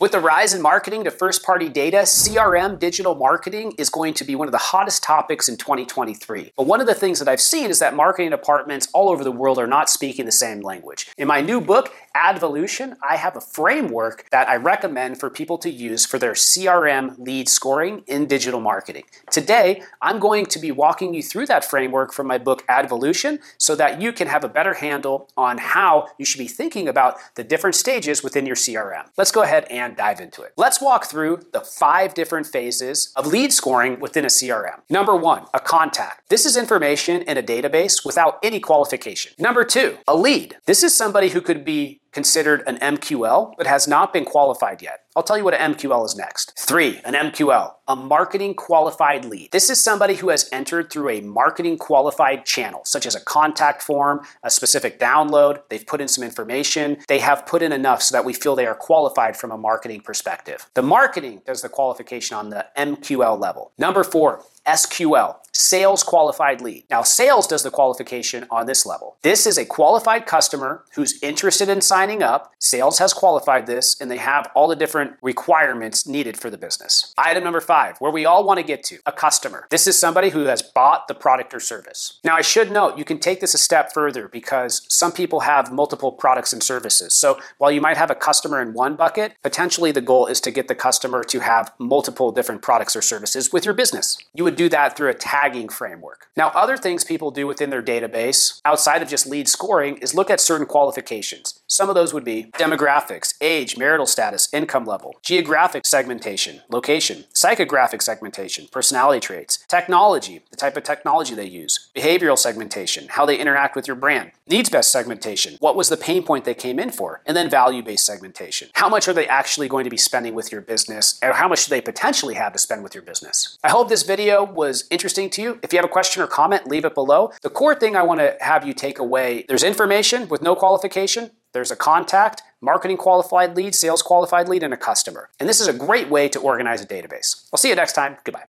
With the rise in marketing to first party data, CRM digital marketing is going to be one of the hottest topics in 2023. But one of the things that I've seen is that marketing departments all over the world are not speaking the same language. In my new book, Advolution, I have a framework that I recommend for people to use for their CRM lead scoring in digital marketing. Today, I'm going to be walking you through that framework from my book, Advolution, so that you can have a better handle on how you should be thinking about the different stages within your CRM. Let's go ahead and and dive into it. Let's walk through the five different phases of lead scoring within a CRM. Number one, a contact. This is information in a database without any qualification. Number two, a lead. This is somebody who could be considered an MQL but has not been qualified yet. I'll tell you what an MQL is next. Three, an MQL, a marketing qualified lead. This is somebody who has entered through a marketing qualified channel, such as a contact form, a specific download. They've put in some information. They have put in enough so that we feel they are qualified from a marketing perspective. The marketing does the qualification on the MQL level. Number four, SQL, sales qualified lead. Now, sales does the qualification on this level. This is a qualified customer who's interested in signing up. Sales has qualified this, and they have all the different requirements needed for the business. Item number five, where we all want to get to a customer. This is somebody who has bought the product or service. Now, I should note you can take this a step further because some people have multiple products and services. So while you might have a customer in one bucket, potentially the goal is to get the customer to have multiple different products or services with your business. You would do that through a tagging framework. Now, other things people do within their database, outside of just lead scoring, is look at certain qualifications. Some of those would be demographics, age, marital status, income level, geographic segmentation, location, psychographic segmentation, personality traits, technology, the type of technology they use, behavioral segmentation, how they interact with your brand, needs based segmentation, what was the pain point they came in for, and then value based segmentation. How much are they actually going to be spending with your business, or how much do they potentially have to spend with your business? I hope this video was interesting to you. If you have a question or comment, leave it below. The core thing I want to have you take away there's information with no qualification. There's a contact, marketing qualified lead, sales qualified lead, and a customer. And this is a great way to organize a database. I'll see you next time. Goodbye.